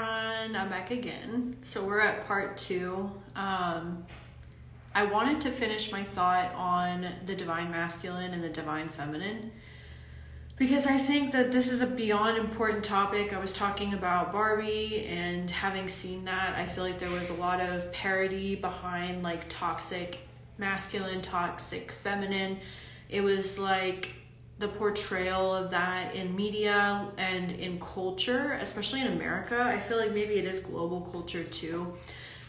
And I'm back again. So we're at part two. Um, I wanted to finish my thought on the divine masculine and the divine feminine because I think that this is a beyond important topic. I was talking about Barbie and having seen that, I feel like there was a lot of parody behind like toxic masculine, toxic feminine. It was like the portrayal of that in media and in culture, especially in America. I feel like maybe it is global culture too.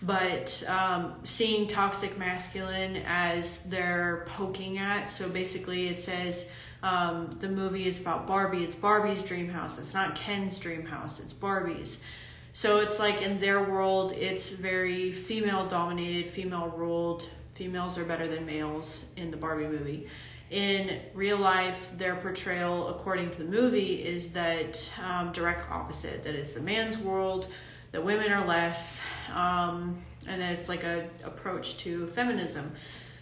But um, seeing toxic masculine as they're poking at, so basically it says um, the movie is about Barbie. It's Barbie's dream house. It's not Ken's dream house. It's Barbie's. So it's like in their world, it's very female dominated, female ruled. Females are better than males in the Barbie movie. In real life, their portrayal, according to the movie, is that um, direct opposite. That it's the man's world, that women are less, um, and that it's like a approach to feminism.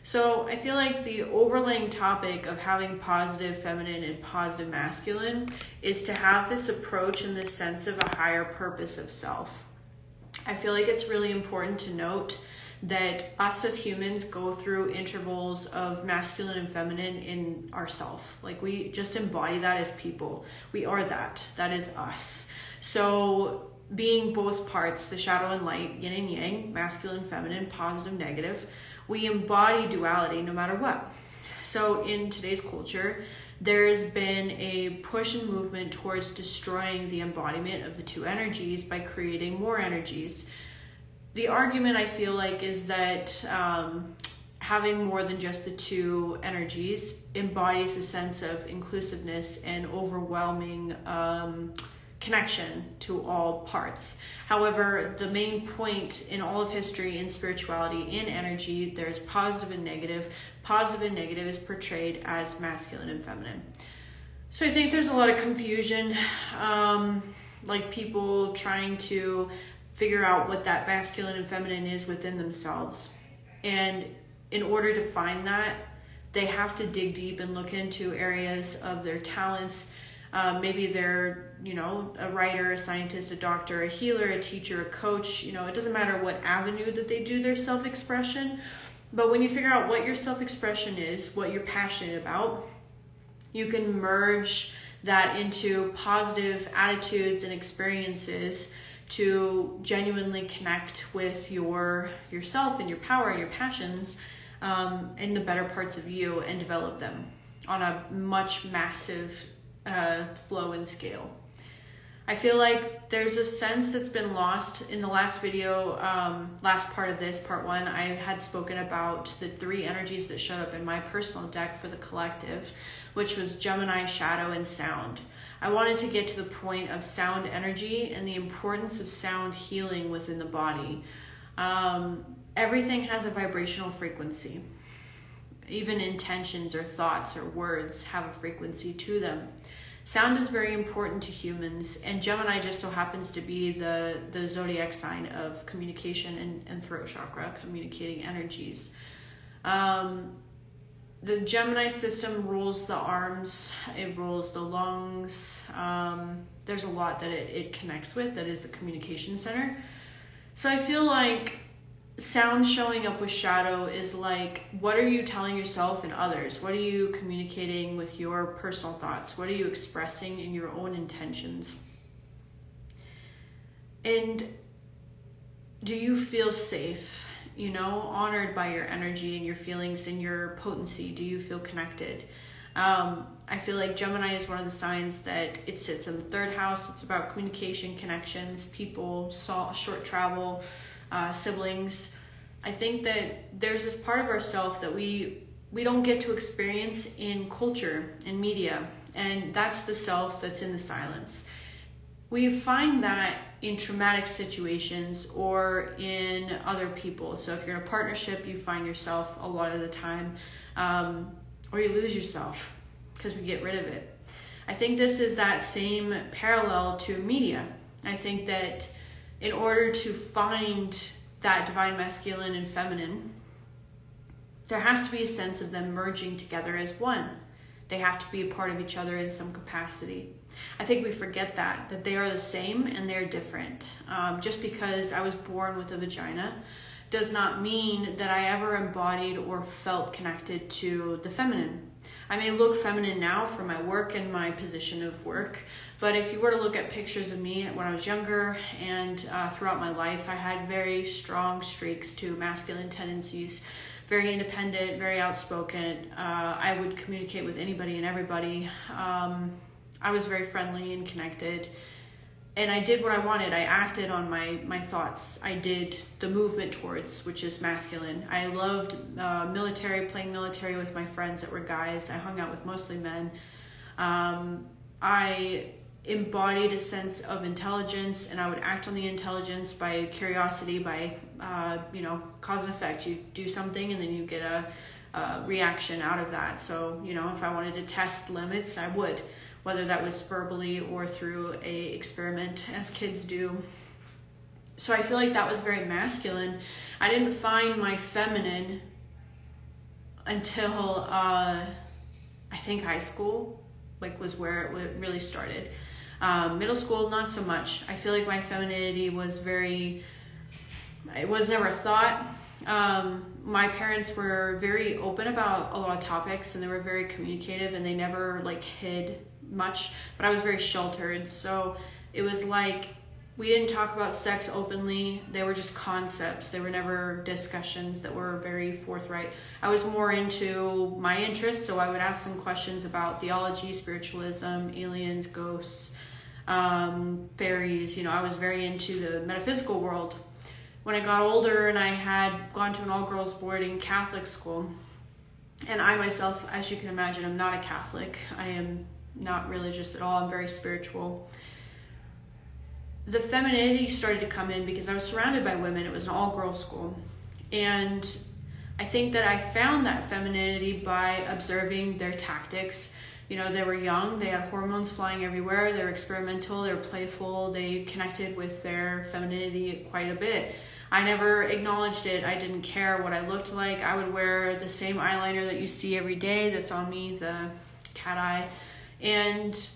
So I feel like the overlaying topic of having positive feminine and positive masculine is to have this approach and this sense of a higher purpose of self. I feel like it's really important to note that us as humans go through intervals of masculine and feminine in ourself. Like we just embody that as people. We are that. That is us. So being both parts, the shadow and light, yin and yang, masculine, feminine, positive, negative, we embody duality no matter what. So in today's culture, there's been a push and movement towards destroying the embodiment of the two energies by creating more energies. The argument I feel like is that um, having more than just the two energies embodies a sense of inclusiveness and overwhelming. Um, connection to all parts. However, the main point in all of history in spirituality in energy, there's positive and negative. Positive and negative is portrayed as masculine and feminine. So I think there's a lot of confusion, um, like people trying to figure out what that masculine and feminine is within themselves. And in order to find that, they have to dig deep and look into areas of their talents um, maybe they're, you know, a writer, a scientist, a doctor, a healer, a teacher, a coach. You know, it doesn't matter what avenue that they do their self expression. But when you figure out what your self expression is, what you're passionate about, you can merge that into positive attitudes and experiences to genuinely connect with your yourself and your power and your passions um, the better parts of you and develop them on a much massive uh, flow and scale. I feel like there's a sense that's been lost in the last video, um, last part of this, part one. I had spoken about the three energies that showed up in my personal deck for the collective, which was Gemini, Shadow, and Sound. I wanted to get to the point of sound energy and the importance of sound healing within the body. Um, everything has a vibrational frequency. Even intentions or thoughts or words have a frequency to them. Sound is very important to humans, and Gemini just so happens to be the, the zodiac sign of communication and, and throat chakra, communicating energies. Um, the Gemini system rules the arms, it rules the lungs. Um, there's a lot that it, it connects with that is the communication center. So I feel like sound showing up with shadow is like what are you telling yourself and others what are you communicating with your personal thoughts what are you expressing in your own intentions and do you feel safe you know honored by your energy and your feelings and your potency do you feel connected um, i feel like gemini is one of the signs that it sits in the third house it's about communication connections people short travel uh, siblings. I think that there's this part of ourself that we we don't get to experience in culture and media, and that's the self that's in the silence. We find that in traumatic situations or in other people. So if you're in a partnership, you find yourself a lot of the time, um, or you lose yourself because we get rid of it. I think this is that same parallel to media. I think that in order to find that divine masculine and feminine, there has to be a sense of them merging together as one. They have to be a part of each other in some capacity. I think we forget that, that they are the same and they're different. Um, just because I was born with a vagina does not mean that I ever embodied or felt connected to the feminine. I may look feminine now for my work and my position of work, but if you were to look at pictures of me when I was younger and uh, throughout my life, I had very strong streaks to masculine tendencies, very independent, very outspoken. Uh, I would communicate with anybody and everybody. Um, I was very friendly and connected and I did what I wanted. I acted on my my thoughts. I did the movement towards, which is masculine. I loved uh, military, playing military with my friends that were guys. I hung out with mostly men. Um, I embodied a sense of intelligence, and I would act on the intelligence by curiosity, by uh, you know cause and effect. You do something, and then you get a, a reaction out of that. So you know, if I wanted to test limits, I would whether that was verbally or through a experiment as kids do. So i feel like that was very masculine. I didn't find my feminine until uh, i think high school like was where it really started. Um, middle school not so much. I feel like my femininity was very it was never a thought. Um, my parents were very open about a lot of topics and they were very communicative and they never like hid much, but I was very sheltered. So it was like we didn't talk about sex openly. They were just concepts. They were never discussions that were very forthright. I was more into my interests, so I would ask some questions about theology, spiritualism, aliens, ghosts, um, fairies. You know, I was very into the metaphysical world. When I got older and I had gone to an all girls boarding Catholic school, and I myself, as you can imagine, I'm not a Catholic. I am not religious at all. I'm very spiritual. The femininity started to come in because I was surrounded by women. It was an all girls school. And I think that I found that femininity by observing their tactics. You know, they were young, they had hormones flying everywhere, they were experimental, they were playful, they connected with their femininity quite a bit. I never acknowledged it. I didn't care what I looked like. I would wear the same eyeliner that you see every day that's on me, the cat eye and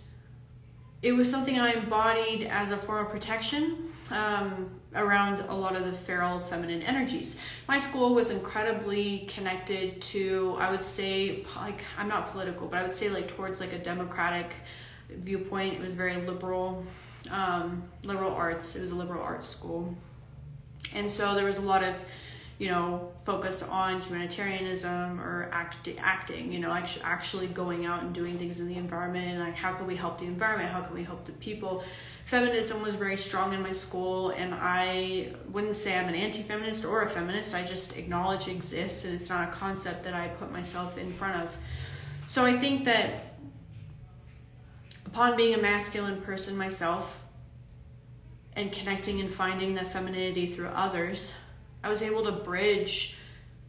it was something I embodied as a form of protection um, around a lot of the feral feminine energies. My school was incredibly connected to, I would say, like I'm not political, but I would say like towards like a democratic viewpoint. It was very liberal, um, liberal arts. It was a liberal arts school, and so there was a lot of you know, focus on humanitarianism or act, acting, you know, actually, actually going out and doing things in the environment like how can we help the environment, how can we help the people. Feminism was very strong in my school, and I wouldn't say I'm an anti feminist or a feminist, I just acknowledge it exists and it's not a concept that I put myself in front of. So I think that upon being a masculine person myself and connecting and finding the femininity through others, I was able to bridge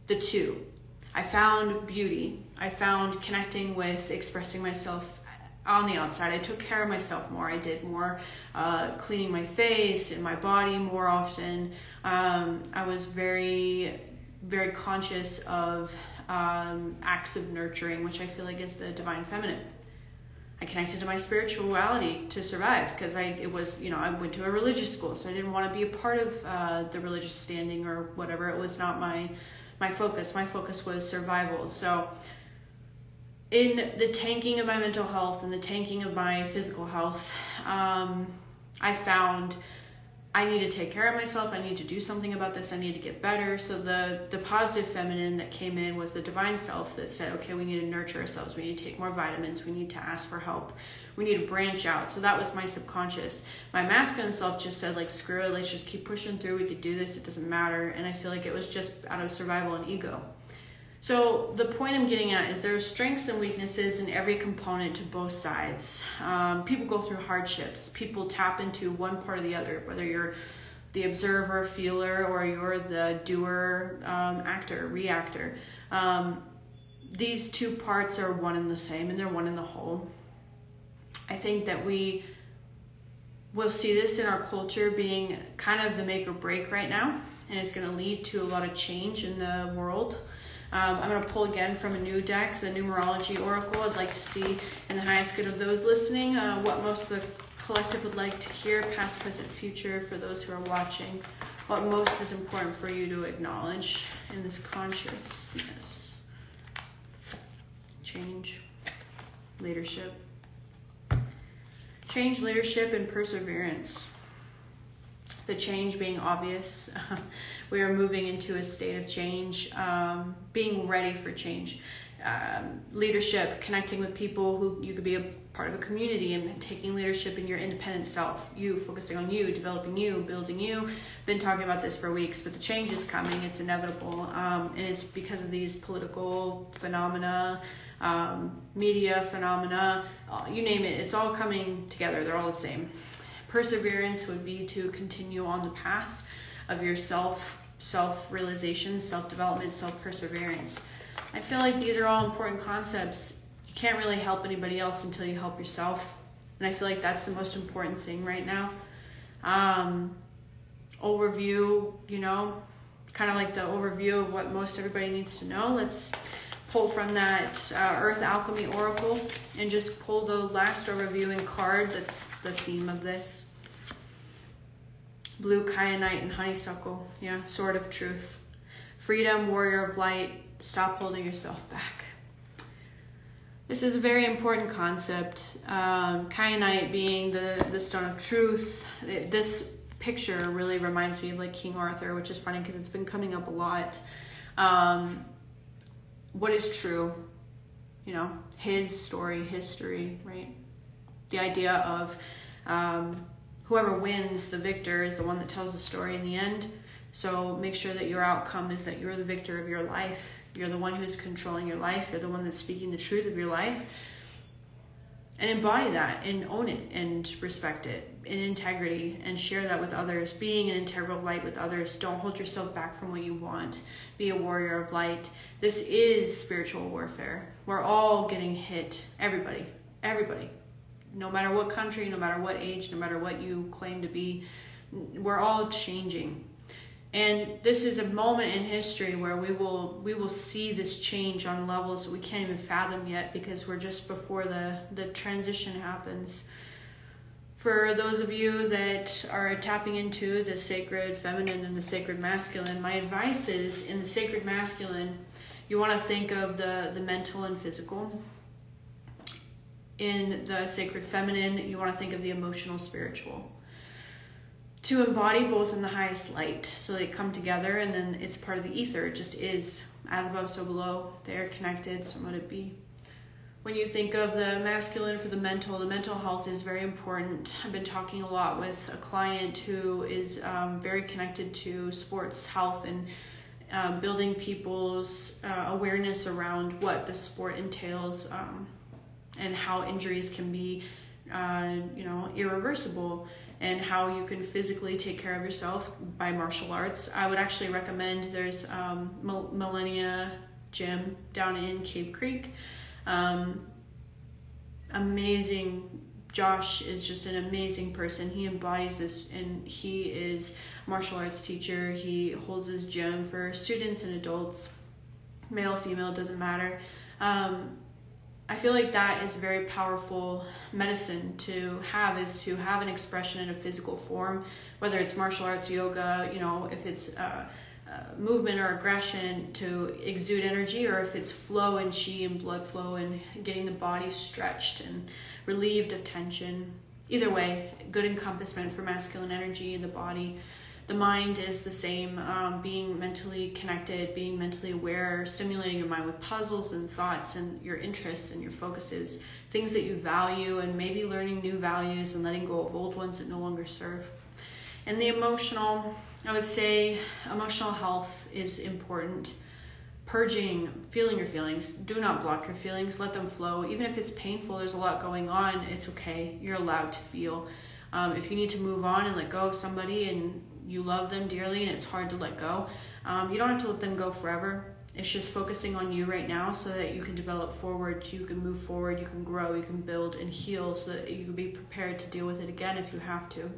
the two. I found beauty. I found connecting with expressing myself on the outside. I took care of myself more. I did more uh, cleaning my face and my body more often. Um, I was very, very conscious of um, acts of nurturing, which I feel like is the divine feminine. I connected to my spirituality to survive because I it was you know I went to a religious school so I didn't want to be a part of uh, the religious standing or whatever. It was not my my focus. My focus was survival. So in the tanking of my mental health and the tanking of my physical health um, I found I need to take care of myself. I need to do something about this. I need to get better. So the the positive feminine that came in was the divine self that said, okay, we need to nurture ourselves. We need to take more vitamins. We need to ask for help. We need to branch out. So that was my subconscious. My masculine self just said like, screw it. Let's just keep pushing through. We could do this. It doesn't matter. And I feel like it was just out of survival and ego. So the point I'm getting at is there are strengths and weaknesses in every component to both sides. Um, people go through hardships. People tap into one part or the other, whether you're the observer, feeler, or you're the doer, um, actor, reactor. Um, these two parts are one and the same, and they're one in the whole. I think that we will see this in our culture being kind of the make or break right now, and it's going to lead to a lot of change in the world Um, I'm going to pull again from a new deck, the Numerology Oracle. I'd like to see, in the highest good of those listening, uh, what most of the collective would like to hear, past, present, future, for those who are watching. What most is important for you to acknowledge in this consciousness. Change, leadership. Change, leadership, and perseverance the change being obvious. we are moving into a state of change, um, being ready for change. Um, leadership, connecting with people who you could be a part of a community and taking leadership in your independent self. You focusing on you, developing you, building you. Been talking about this for weeks, but the change is coming. It's inevitable, um, and it's because of these political phenomena, um, media phenomena. Uh, you name it. It's all coming together. They're all the same. Perseverance would be to continue on the path of your self self realization, self development, self perseverance. I feel like these are all important concepts. You can't really help anybody else until you help yourself, and I feel like that's the most important thing right now. Um, overview, you know, kind of like the overview of what most everybody needs to know. Let's pull from that uh, Earth Alchemy Oracle and just pull the last overviewing card that's the theme of this. Blue kyanite and honeysuckle. Yeah, sword of truth. Freedom, warrior of light. Stop holding yourself back. This is a very important concept. Um, kyanite being the, the stone of truth. It, this picture really reminds me of like King Arthur, which is funny because it's been coming up a lot. Um, what is true, you know, his story, history, right? The idea of um, whoever wins, the victor, is the one that tells the story in the end. So make sure that your outcome is that you're the victor of your life. You're the one who's controlling your life. You're the one that's speaking the truth of your life. And embody that and own it and respect it in integrity and share that with others. Being an integral light with others. Don't hold yourself back from what you want. Be a warrior of light. This is spiritual warfare. We're all getting hit. Everybody. Everybody. No matter what country, no matter what age, no matter what you claim to be, we're all changing. And this is a moment in history where we will we will see this change on levels that we can't even fathom yet because we're just before the the transition happens for those of you that are tapping into the sacred feminine and the sacred masculine, my advice is in the sacred masculine, you want to think of the, the mental and physical. In the sacred feminine, you want to think of the emotional, spiritual. To embody both in the highest light. So they come together and then it's part of the ether. It just is. As above, so below. They are connected, so let it be when you think of the masculine for the mental, the mental health is very important. I've been talking a lot with a client who is um, very connected to sports health and uh, building people's uh, awareness around what the sport entails um, and how injuries can be, uh, you know, irreversible and how you can physically take care of yourself by martial arts. I would actually recommend there's um, Millennia Gym down in Cave Creek. Um, amazing. Josh is just an amazing person. He embodies this, and he is martial arts teacher. He holds his gym for students and adults, male, female, doesn't matter. Um, I feel like that is very powerful medicine to have is to have an expression in a physical form, whether it's martial arts, yoga, you know, if it's uh, uh, movement or aggression to exude energy, or if it's flow and chi and blood flow and getting the body stretched and relieved of tension. Either way, good encompassment for masculine energy in the body. The mind is the same, um, being mentally connected, being mentally aware, stimulating your mind with puzzles and thoughts and your interests and your focuses, things that you value, and maybe learning new values and letting go of old ones that no longer serve. And the emotional, I would say emotional health is important. Purging, feeling your feelings. Do not block your feelings. Let them flow. Even if it's painful, there's a lot going on. It's okay. You're allowed to feel. Um, if you need to move on and let go of somebody and you love them dearly and it's hard to let go, um, you don't have to let them go forever. It's just focusing on you right now so that you can develop forward, you can move forward, you can grow, you can build and heal so that you can be prepared to deal with it again if you have to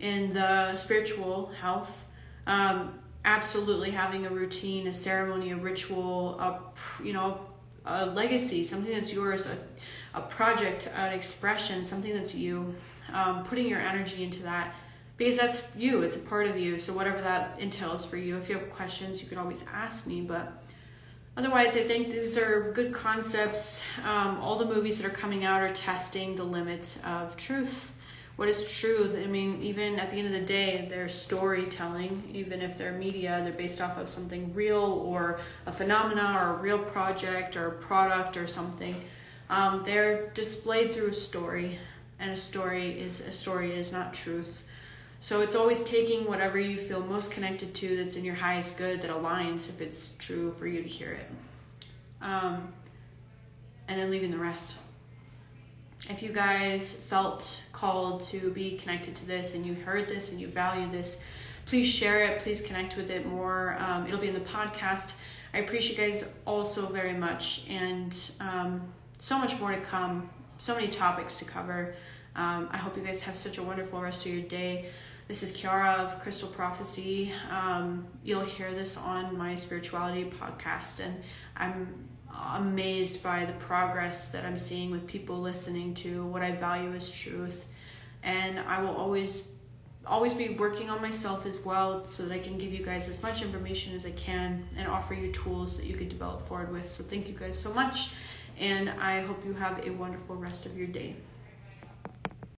in the spiritual health. Um, absolutely having a routine, a ceremony, a ritual, a you know, a legacy, something that's yours, a, a project, an expression, something that's you. Um, putting your energy into that because that's you, it's a part of you. So, whatever that entails for you, if you have questions, you can always ask me. But otherwise, I think these are good concepts. Um, all the movies that are coming out are testing the limits of truth what is true. I mean, even at the end of the day, they're storytelling. Even if they're media, they're based off of something real or a phenomena or a real project or a product or something. Um, they're displayed through a story, and a story is a story is not truth. So it's always taking whatever you feel most connected to that's in your highest good that aligns if it's true for you to hear it. Um, and then leaving the rest if you guys felt called to be connected to this and you heard this and you value this, please share it. Please connect with it more. Um, it'll be in the podcast. I appreciate you guys all so very much and um, so much more to come. So many topics to cover. Um, I hope you guys have such a wonderful rest of your day. This is Kiara of Crystal Prophecy. Um, you'll hear this on my spirituality podcast, and I'm amazed by the progress that I'm seeing with people listening to what I value as truth. And I will always always be working on myself as well so that I can give you guys as much information as I can and offer you tools that you could develop forward with. So thank you guys so much and I hope you have a wonderful rest of your day.